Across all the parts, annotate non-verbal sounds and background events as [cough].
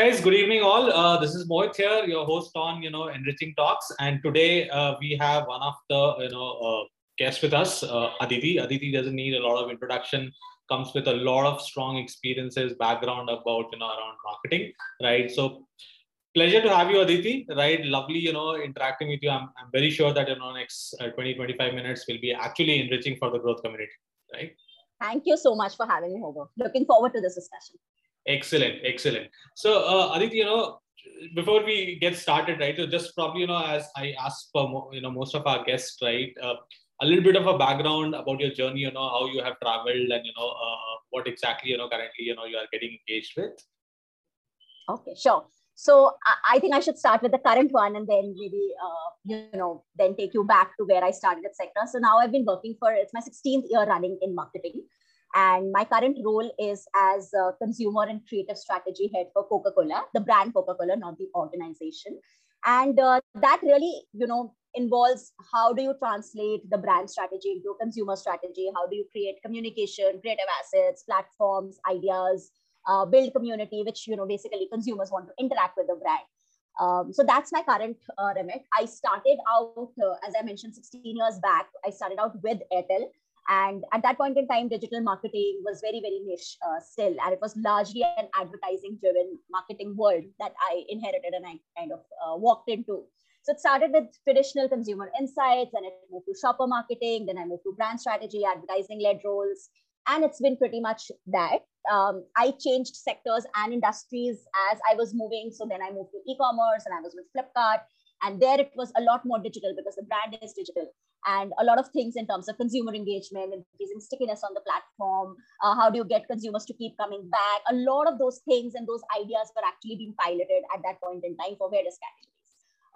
guys, good evening all. Uh, this is Mohit here, your host on you know Enriching Talks, and today uh, we have one of the you know uh, guests with us, uh, Aditi. Aditi doesn't need a lot of introduction. Comes with a lot of strong experiences, background about you know around marketing, right? So pleasure to have you, Aditi. Right, lovely you know interacting with you. I'm, I'm very sure that you know next uh, 20 25 minutes will be actually enriching for the growth community, right? Thank you so much for having me over. Looking forward to this discussion. Excellent, excellent. So, uh, Aditi, you know, before we get started, right? So, just probably, you know, as I ask for, you know, most of our guests, right? Uh, a little bit of a background about your journey, you know, how you have traveled, and you know, uh, what exactly, you know, currently, you know, you are getting engaged with. Okay, sure. So I think I should start with the current one, and then maybe, uh, you know, then take you back to where I started Sector. So now I've been working for it's my 16th year running in marketing. And my current role is as a consumer and creative strategy head for Coca Cola, the brand Coca Cola, not the organization. And uh, that really, you know, involves how do you translate the brand strategy into consumer strategy? How do you create communication, creative assets, platforms, ideas, uh, build community, which, you know, basically consumers want to interact with the brand. Um, so that's my current uh, remit. I started out, uh, as I mentioned, 16 years back. I started out with Airtel and at that point in time, digital marketing was very, very niche uh, still. And it was largely an advertising driven marketing world that I inherited and I kind of uh, walked into. So it started with traditional consumer insights, and it moved to shopper marketing. Then I moved to brand strategy, advertising led roles. And it's been pretty much that. Um, I changed sectors and industries as I was moving. So then I moved to e commerce and I was with Flipkart. And there it was a lot more digital because the brand is digital and a lot of things in terms of consumer engagement, increasing stickiness on the platform. Uh, how do you get consumers to keep coming back? A lot of those things and those ideas were actually being piloted at that point in time for various categories.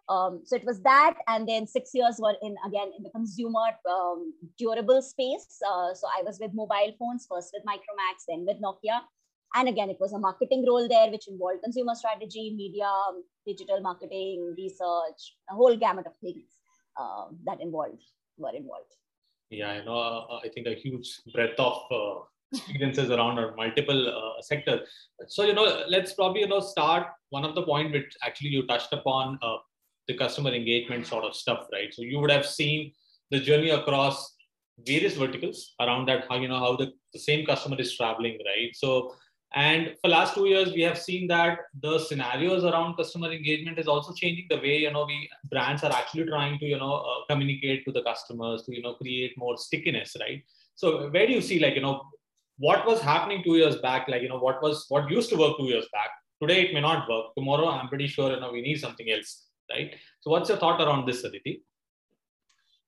Um, so it was that, and then six years were in again in the consumer um, durable space. Uh, so I was with mobile phones first with Micromax, then with Nokia, and again it was a marketing role there, which involved consumer strategy, media, digital marketing, research, a whole gamut of things uh, that involved were involved. Yeah, I know. Uh, I think a huge breadth of uh, experiences around our multiple uh, sectors. So you know, let's probably you know start one of the point which actually you touched upon uh, the customer engagement sort of stuff, right? So you would have seen the journey across various verticals around that how you know how the, the same customer is traveling right so and for last two years, we have seen that the scenarios around customer engagement is also changing the way you know we brands are actually trying to you know uh, communicate to the customers to you know create more stickiness, right? So where do you see like you know what was happening two years back? Like you know what was what used to work two years back. Today it may not work. Tomorrow I'm pretty sure you know we need something else, right? So what's your thought around this, Aditi?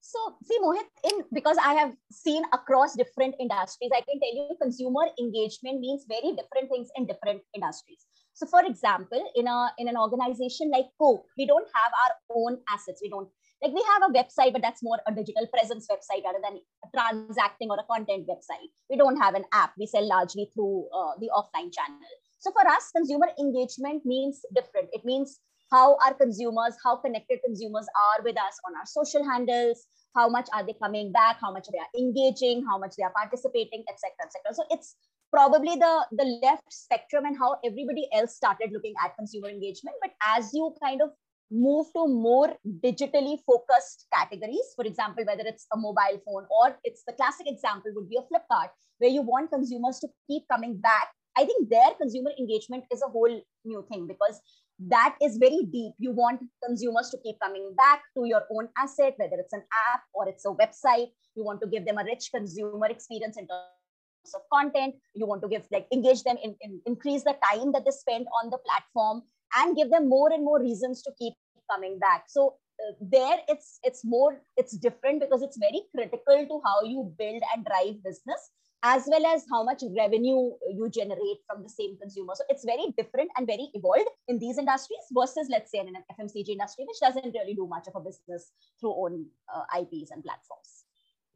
So see, Mohit, in because I have seen across different industries, I can tell you consumer engagement means very different things in different industries. So, for example, in a in an organization like Coke, we don't have our own assets. We don't like we have a website, but that's more a digital presence website rather than a transacting or a content website. We don't have an app. We sell largely through uh, the offline channel. So for us, consumer engagement means different. It means how our consumers, how connected consumers are with us on our social handles, how much are they coming back, how much they are engaging, how much they are participating, etc., etc. So it's probably the, the left spectrum and how everybody else started looking at consumer engagement. But as you kind of move to more digitally focused categories, for example, whether it's a mobile phone or it's the classic example would be a Flipkart, where you want consumers to keep coming back I think their consumer engagement is a whole new thing because that is very deep. You want consumers to keep coming back to your own asset, whether it's an app or it's a website. You want to give them a rich consumer experience in terms of content. You want to give like engage them in, in increase the time that they spend on the platform and give them more and more reasons to keep coming back. So uh, there it's it's more it's different because it's very critical to how you build and drive business as well as how much revenue you generate from the same consumer. So it's very different and very evolved in these industries versus, let's say, in an FMCG industry, which doesn't really do much of a business through own uh, IPs and platforms.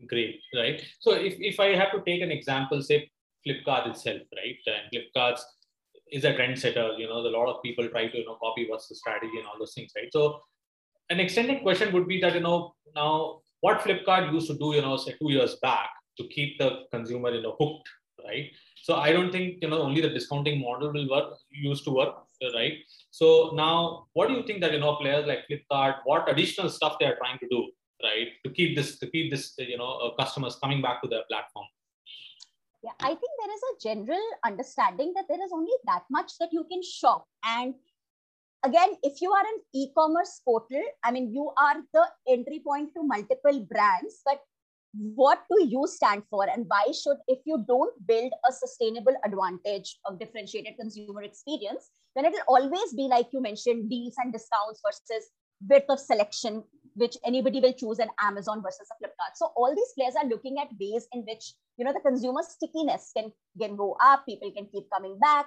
Great, right? So if, if I have to take an example, say Flipkart itself, right? And Flipkart is a trendsetter. You know, a lot of people try to you know copy what's the strategy and all those things, right? So an extended question would be that you know now what Flipkart used to do, you know, say two years back to keep the consumer you know hooked right? So I don't think you know only the discounting model will work used to work, right? So now, what do you think that you know players like Flipkart, what additional stuff they are trying to do, right, to keep this to keep this you know uh, customers coming back to their platform? Yeah, I think there is a general understanding that there is only that much that you can shop. And again, if you are an e-commerce portal, I mean, you are the entry point to multiple brands, but what do you stand for and why should if you don't build a sustainable advantage of differentiated consumer experience then it will always be like you mentioned deals and discounts versus width of selection which anybody will choose an amazon versus a flipkart. So all these players are looking at ways in which you know the consumer stickiness can can go up people can keep coming back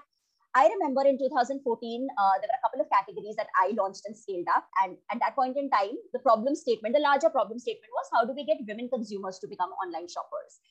I remember in 2014, uh, there were a couple of categories that I launched and scaled up. And at that point in time, the problem statement, the larger problem statement was how do we get women consumers to become online shoppers?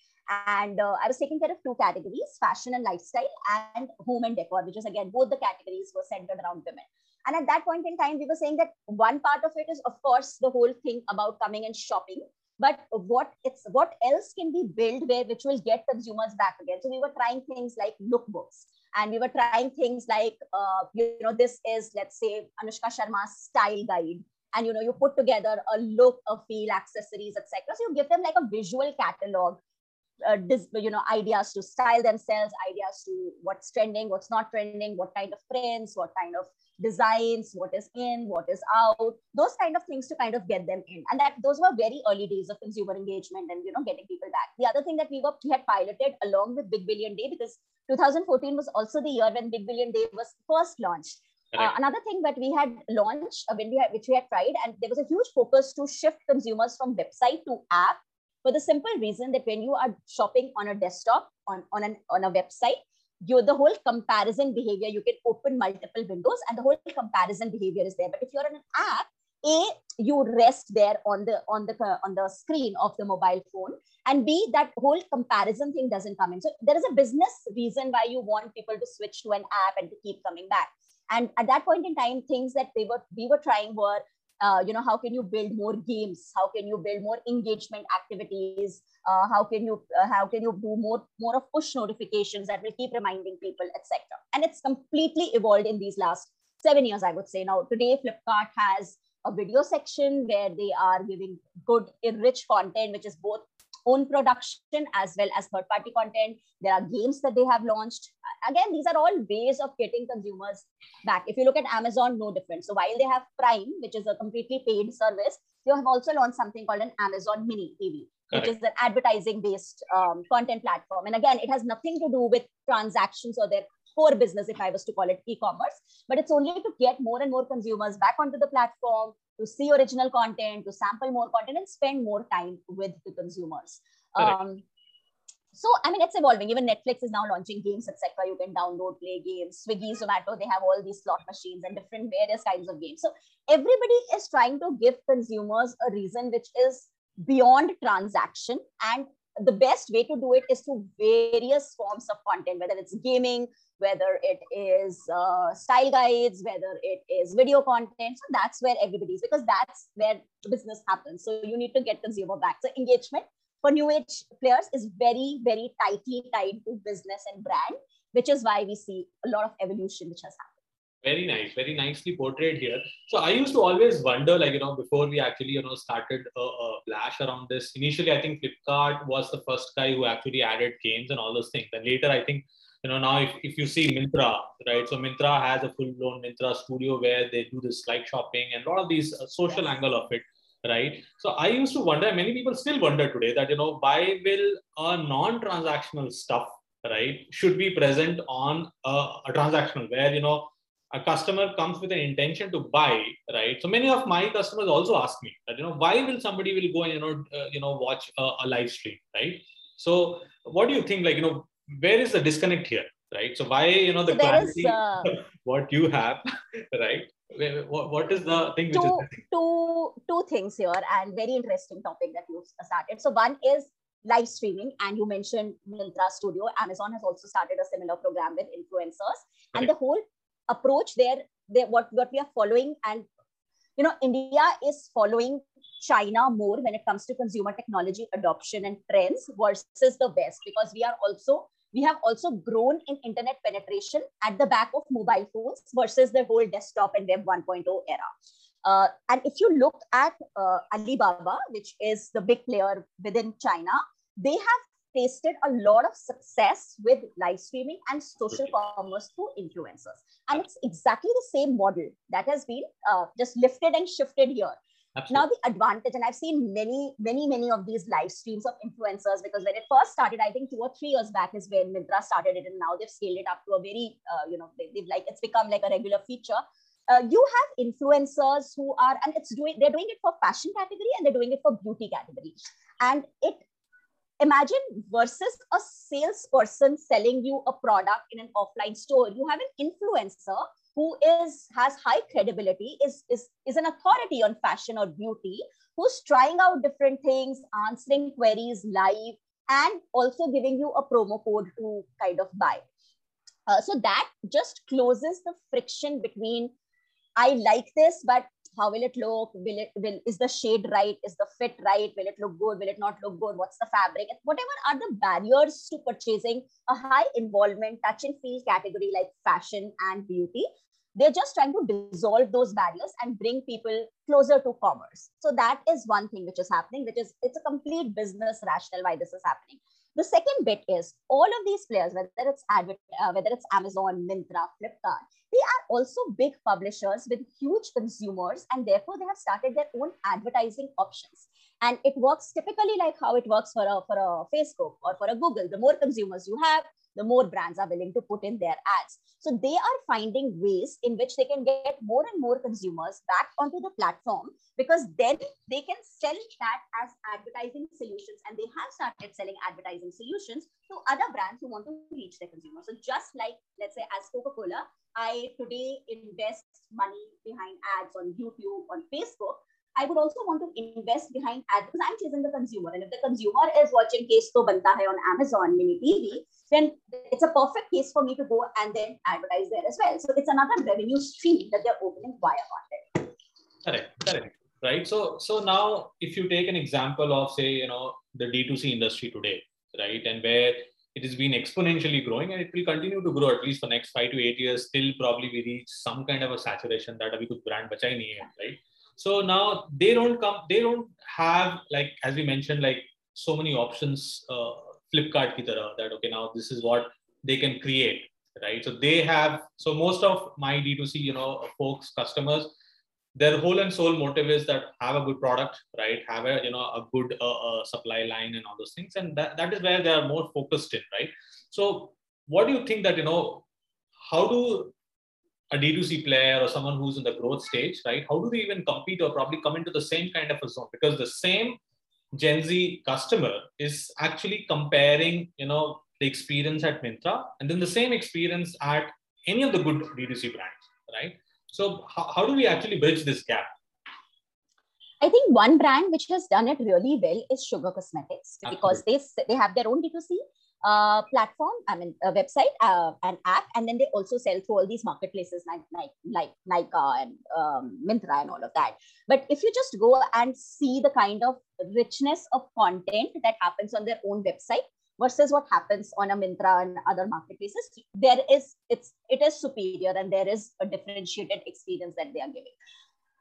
And uh, I was taking care of two categories, fashion and lifestyle and home and decor, which is again, both the categories were centered around women. And at that point in time, we were saying that one part of it is, of course, the whole thing about coming and shopping but what it's what else can be built where which will get consumers back again so we were trying things like lookbooks and we were trying things like uh, you know this is let's say anushka sharma's style guide. And you know you put together a look a feel accessories etc so you give them like a visual catalog uh, you know ideas to style themselves ideas to what's trending what's not trending what kind of prints what kind of designs what is in what is out those kind of things to kind of get them in. And that those were very early days of consumer engagement and you know getting people back. The other thing that we were we had piloted along with big billion day because 2014 was also the year when big billion day was first launched. Uh, another thing that we had launched uh, when we had, which we had tried and there was a huge focus to shift consumers from website to app for the simple reason that when you are shopping on a desktop on, on, an, on a website you the whole comparison behavior you can open multiple windows and the whole comparison behavior is there. But if you're in an app a you rest there on the on the on the screen of the mobile phone and b that whole comparison thing doesn't come in. So there is a business reason why you want people to switch to an app and to keep coming back. And at that point in time things that they were we were trying were uh, you know how can you build more games? How can you build more engagement activities? Uh, how can you uh, how can you do more more of push notifications that will keep reminding people etc and it's completely evolved in these last seven years i would say. Now today flipkart has a video section where they are giving good enriched content which is both own production as well as third party content. There are games that they have launched. Again these are all ways of getting consumers back. If you look at amazon no different. So while they have prime which is a completely paid service they have also launched something called an amazon mini tv which is an advertising based um, content platform. And again, it has nothing to do with transactions or their core business, if I was to call it e commerce, but it's only to get more and more consumers back onto the platform to see original content, to sample more content, and spend more time with the consumers. Um, so i mean it's evolving. Even netflix is now launching games etc you can download play games. Swiggy zomato they have all these slot machines and different various kinds of games. So everybody is trying to give consumers a reason which is beyond transaction. And the best way to do it is through various forms of content whether it's gaming whether it is uh, style guides whether it is video content so that's where everybody is because that's where business happens. So you need to get consumer back. So engagement for new age players is very very tightly tied to business and brand which is why we see a lot of evolution which has happened. Very nice very nicely portrayed here. So i used to always wonder like you know before we actually you know started a, a flash around this initially i think flipkart was the first guy who actually added games and all those things. And later i think you know now if, if you see Myntra right so Myntra has a full-blown Myntra studio where they do this like shopping and a lot of these uh, social angle of it right so i used to wonder many people still wonder today that you know why will a non-transactional stuff right should be present on a, a transactional where you know a customer comes with an intention to buy, right? So many of my customers also ask me that, you know, why will somebody will go and, you know, uh, you know, watch a, a, live stream, right? So what do you think, like, you know, where is the disconnect here, right? So why, you know, the clarity, uh, [laughs] what you have, [laughs] right? What, what is the thing? which is Two, two, two things here and very interesting topic that you started. So one is live streaming and you mentioned Myntra Studio. Amazon has also started a similar program with influencers. And the whole approach there, there what, what we are following and you know india is following china more when it comes to consumer technology adoption and trends versus the west because we are also we have also grown in internet penetration at the back of mobile phones versus the whole desktop and web 1.0 era. Uh, and if you look at uh, Alibaba, which is the big player within China, they have tasted a lot of success with live streaming and social commerce through influencers. And it's exactly the same model that has been uh, just lifted and shifted here. Absolutely. Now, the advantage, and I've seen many, many, many of these live streams of influencers because when it first started, I think two or three years back is when Myntra started it, and now they've scaled it up to a very, uh, you know, they, have like it's become like a regular feature. Uh, you have influencers who are, and it's doing, they're doing it for fashion category and they're doing it for beauty category, and it imagine versus a salesperson selling you a product in an offline store. You have an influencer who is has high credibility is is, is an authority on fashion or beauty who's trying out different things answering queries live and also giving you a promo code to kind of buy. Uh, so that just closes the friction between i like this but how will it look? Will it will is the shade right? Is the fit right? Will it look good? Will it not look good? What's the fabric? Whatever are the barriers to purchasing a high involvement touch and feel category like fashion and beauty they're just trying to dissolve those barriers and bring people closer to commerce. So that is one thing which is happening which is it's a complete business rationale why this is happening. The second bit is all of these players, whether it's Advert, uh, whether it's Amazon, Myntra, Flipkart, they are also big publishers with huge consumers, and therefore they have started their own advertising options. And it works typically like how it works for a, for a Facebook or for a Google. The more consumers you have, the more brands are willing to put in their ads. So they are finding ways in which they can get more and more consumers back onto the platform because then they can sell that as advertising solutions. And they have started selling advertising solutions to other brands who want to reach their consumers. So just like, let's say, as Coca-Cola, I today invest money behind ads on YouTube, on Facebook, I would also want to invest behind ads because I'm chasing the consumer. And if the consumer is watching Case Toh Banta Hai on Amazon Mini TV, then it's a perfect case for me to go and then advertise there as well. So it's another revenue stream that they're opening via content. Correct, correct. Right. So so now if you take an example of say, you know, the D2C industry today, right, and where it has been exponentially growing and it will continue to grow at least for next five to eight years till probably we reach some kind of a saturation that we could brand bacha nahi hai, right so now they don't come they don't have like as we mentioned like so many options uh, flipkart ki tarah, that okay now this is what they can create right? So they have so most of my d2c you know folks customers their whole and sole motive is that have a good product right? Have a you know a good uh, uh, supply line and all those things and that, that is where they are more focused in right? So what do you think that you know how do a d2c player or someone who's in the growth stage right? How do they even compete or probably come into the same kind of a zone? Because the same gen z customer is actually comparing you know the experience at Myntra and then the same experience at any of the good d2c brands right? So how, how do we actually bridge this gap? I think one brand which has done it really well is Sugar Cosmetics because they they have their own D2C uh, platform, I mean, a website, uh, an app, and then they also sell through all these marketplaces like like like Nykaa and um, Myntra and all of that. But if you just go and see the kind of richness of content that happens on their own website, versus what happens on a Myntra and other marketplaces, there is it's it is superior and there is a differentiated experience that they are giving.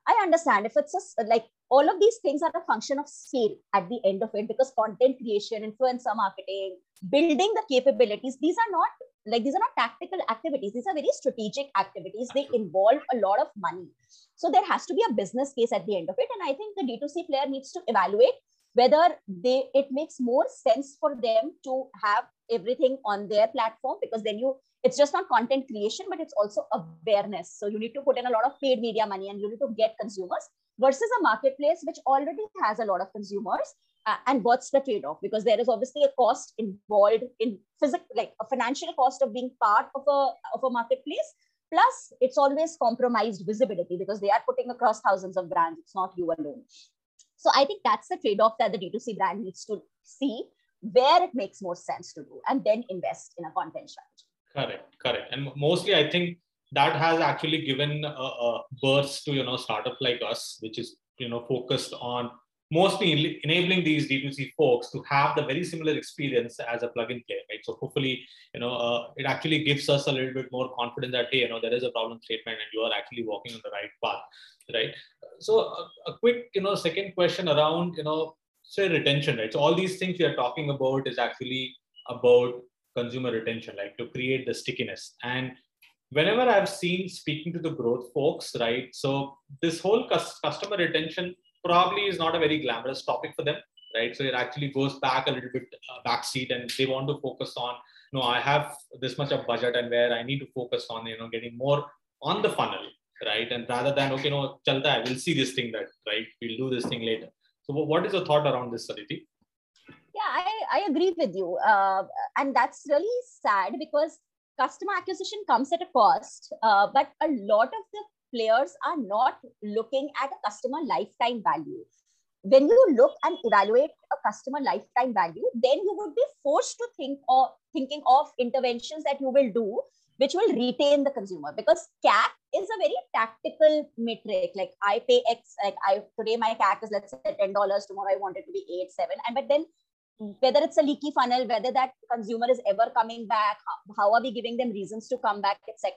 I understand if it's a, like all of these things are a function of scale at the end of it because content creation, influencer marketing, building the capabilities, these are not like these are not tactical activities. These are very strategic activities. They involve a lot of money. So there has to be a business case at the end of it. And I think the D2C player needs to evaluate whether they it makes more sense for them to have everything on their platform because then you it's just not content creation but it's also awareness. So you need to put in a lot of paid media money and you need to get consumers versus a marketplace which already has a lot of consumers uh, and what's the trade-off? Because there is obviously a cost involved in physical like a financial cost of being part of a of a marketplace plus it's always compromised visibility because they are putting across thousands of brands. It's not you alone so I think that's the trade-off that the D2C brand needs to see where it makes more sense to do and then invest in a content strategy. Correct, correct. And mostly I think that has actually given a, a birth to, you know, startup like us, which is, you know, focused on mostly enabling these D2C folks to have the very similar experience as a plug-in player, right? So hopefully, you know, uh, it actually gives us a little bit more confidence that, hey, you know, there is a problem statement and you are actually walking on the right path, right? So a, a quick, you know, second question around, you know, say retention, right? So all these things we are talking about is actually about consumer retention, like to create the stickiness. And whenever I've seen speaking to the growth folks, right? So this whole customer retention probably is not a very glamorous topic for them, right? So it actually goes back a little bit uh, backseat, and they want to focus on, you know, I have this much of budget, and where I need to focus on, you know, getting more on the funnel, right? And rather than okay, no, chalta, we'll see this thing that, right? We'll do this thing later. So what is your thought around this, Aditi? Yeah, I, I agree with you, uh, and that's really sad because customer acquisition comes at a cost, uh, but a lot of the players are not looking at a customer lifetime value. When you look and evaluate a customer lifetime value, then you would be forced to think of thinking of interventions that you will do which will retain the consumer because CAC is a very tactical metric. Like I pay X, like I today my CAC is let's say ten dollars. Tomorrow I want it to be eight, seven, and but then whether it's a leaky funnel, whether that consumer is ever coming back, how, how are we giving them reasons to come back, etc.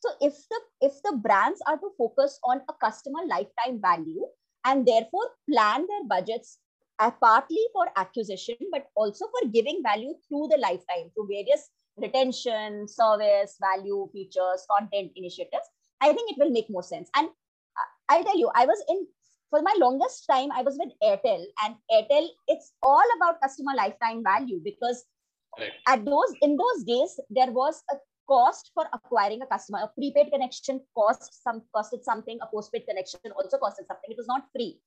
So if the if the brands are to focus on a customer lifetime value and therefore plan their budgets uh, partly for acquisition, but also for giving value through the lifetime through various retention, service, value, features, content initiatives, I think it will make more sense. And uh, I'll tell you, I was in for my longest time, I was with Airtel, and Airtel, it's all about customer lifetime value because right. at those in those days there was a cost for acquiring a customer. A prepaid connection cost some costed something. A postpaid connection also costed something. It was not free.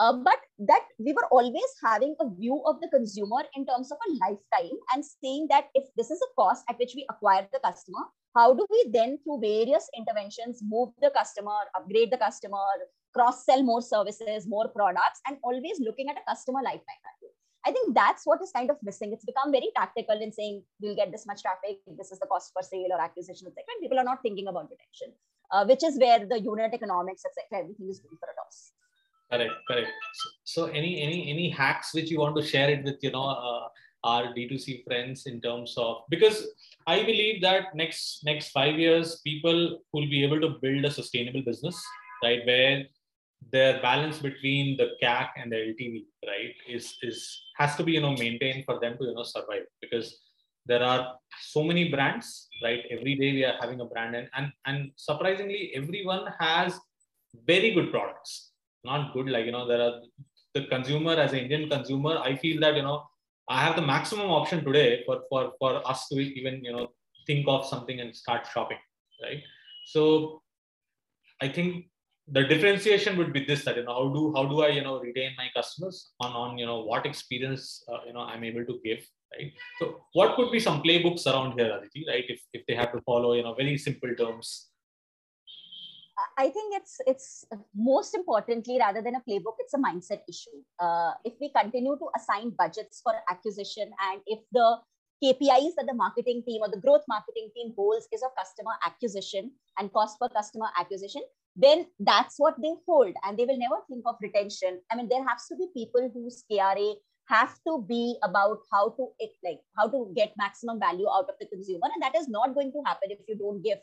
Uh, but that we were always having a view of the consumer in terms of a lifetime and saying that if this is a cost at which we acquire the customer, how do we then through various interventions move the customer, upgrade the customer, cross sell more services, more products, and always looking at a customer lifetime value. I think that's what is kind of missing. It's become very tactical in saying we'll get this much traffic, this is the cost per sale or acquisition, etc. People are not thinking about retention, uh, which is where the unit economics, etc. Everything is going for a toss. Correct, correct. So, any any any hacks which you want to share it with you know uh, our D2C friends in terms of because I believe that next next five years people will be able to build a sustainable business, right? Where their balance between the CAC and the LTV, right, is is has to be you know maintained for them to you know survive because there are so many brands, right? Every day we are having a brand, and and, and surprisingly, everyone has very good products. Not good, like you know, there are the consumer as an Indian consumer. I feel that you know I have the maximum option today for for for us to even you know think of something and start shopping, right? So I think the differentiation would be this that you know how do how do I you know retain my customers on on you know what experience uh, you know I'm able to give right. So what could be some playbooks around here, Aditi, right? If if they have to follow you know very simple terms. I think it's it's most importantly rather than a playbook, it's a mindset issue. Uh, if we continue to assign budgets for acquisition and if the KPIs that the marketing team or the growth marketing team holds is of customer acquisition and cost per customer acquisition, then that's what they hold and they will never think of retention. I mean, there has to be people whose KRA have to be about how to like how to get maximum value out of the consumer and that is not going to happen if you don't give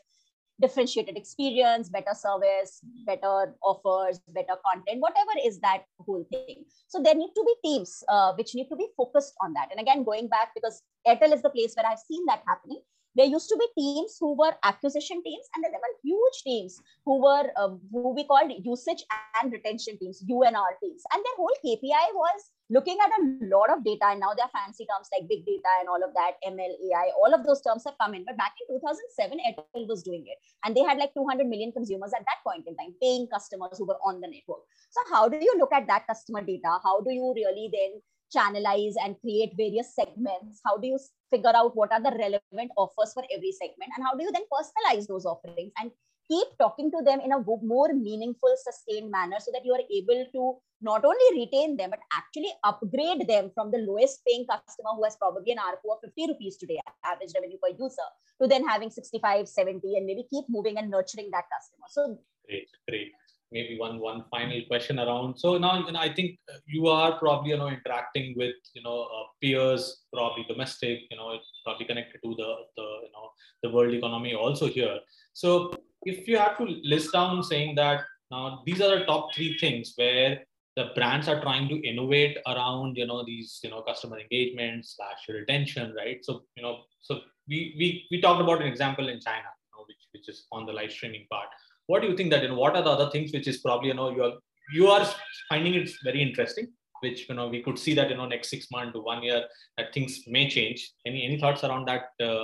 differentiated experience better service better offers better content whatever is that whole thing. So there need to be teams uh, which need to be focused on that. And again going back because airtel is the place where i've seen that happening. There used to be teams who were acquisition teams and then there were huge teams who were uh, who we called usage and retention teams unr teams. And their whole kpi was looking at a lot of data and now there are fancy terms like big data and all of that ml ai all of those terms have come in. But back in 2007 airtel was doing it. And they had like 200 million consumers at that point in time paying customers who were on the network. So how do you look at that customer data? How do you really then channelize and create various segments? How do you figure out what are the relevant offers for every segment? And how do you then personalize those offerings? And keep talking to them in a more meaningful, sustained manner so that you are able to not only retain them, but actually upgrade them from the lowest paying customer who has probably an ARPU of 50 rupees today, average revenue per user, to then having 65, 70, and maybe keep moving and nurturing that customer. So great, great. maybe one one final question around. So now, you know, I think you are probably you know interacting with you know uh, peers, probably domestic, you know, probably connected to the the you know the world economy also here. So if you have to list down saying that now these are the top three things where the brands are trying to innovate around you know these you know customer engagement slash retention, right? So you know, so we we we talked about an example in China, you know, which which is on the live streaming part what do you think that you know what are the other things which is probably you know you are you are finding it very interesting which you know we could see that you know next six months to one year that things may change any any thoughts around that uh?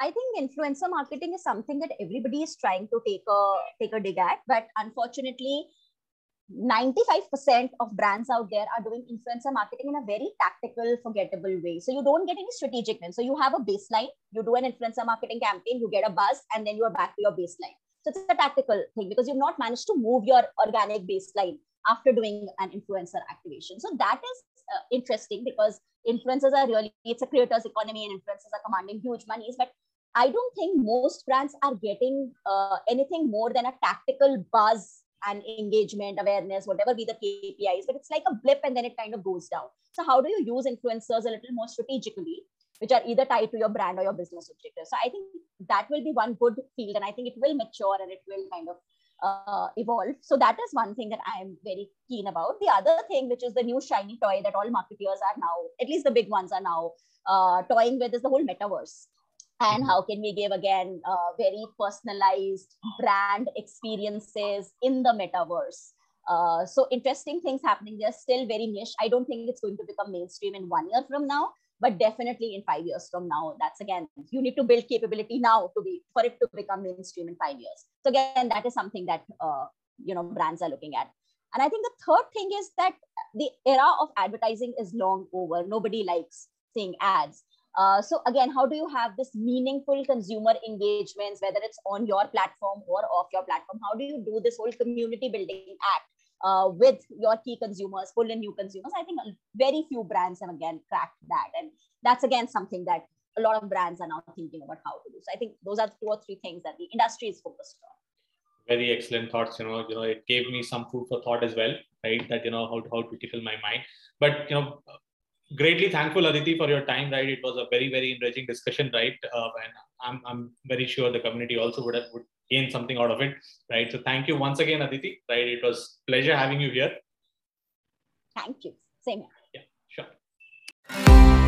I think influencer marketing is something that everybody is trying to take a take a dig at, but unfortunately, 95% of brands out there are doing influencer marketing in a very tactical, forgettable way. So you don't get any strategic win. So you have a baseline, you do an influencer marketing campaign, you get a buzz, and then you are back to your baseline. So it's a tactical thing because you've not managed to move your organic baseline after doing an influencer activation. So that is uh, interesting because influencers are really, it's a creators economy and influencers are commanding huge monies. But I don't think most brands are getting uh, anything more than a tactical buzz and engagement, awareness, whatever be the KPIs. But it's like a blip and then it kind of goes down. So how do you use influencers a little more strategically which are either tied to your brand or your business objectives. So I think that will be one good field, and I think it will mature and it will kind of uh, evolve. So that is one thing that I am very keen about. The other thing, which is the new shiny toy that all marketeers are now, at least the big ones are now uh, toying with, is the whole metaverse. And mm-hmm. how can we give again uh, very personalized [gasps] brand experiences in the metaverse? Uh, so interesting things happening. They're still very niche. I don't think it's going to become mainstream in one year from now but definitely in five years from now that's again you need to build capability now to be for it to become mainstream in five years so again that is something that uh, you know brands are looking at and i think the third thing is that the era of advertising is long over nobody likes seeing ads uh, so again how do you have this meaningful consumer engagements whether it's on your platform or off your platform how do you do this whole community building act uh, with your key consumers, pull in new consumers. I think very few brands have again cracked that. And that's again something that a lot of brands are now thinking about how to do. So I think those are two or three things that the industry is focused on. Very excellent thoughts. You know, you know, it gave me some food for thought as well, right? That you know how how to tickle my mind. But you know, greatly thankful Aditi for your time. Right, it was a very very enriching discussion, right? Uh, and I'm I'm very sure the community also would have would gain something out of it, right? So thank you once again, Aditi. Right, it was pleasure having you here. Thank you. Same here. Yeah, sure.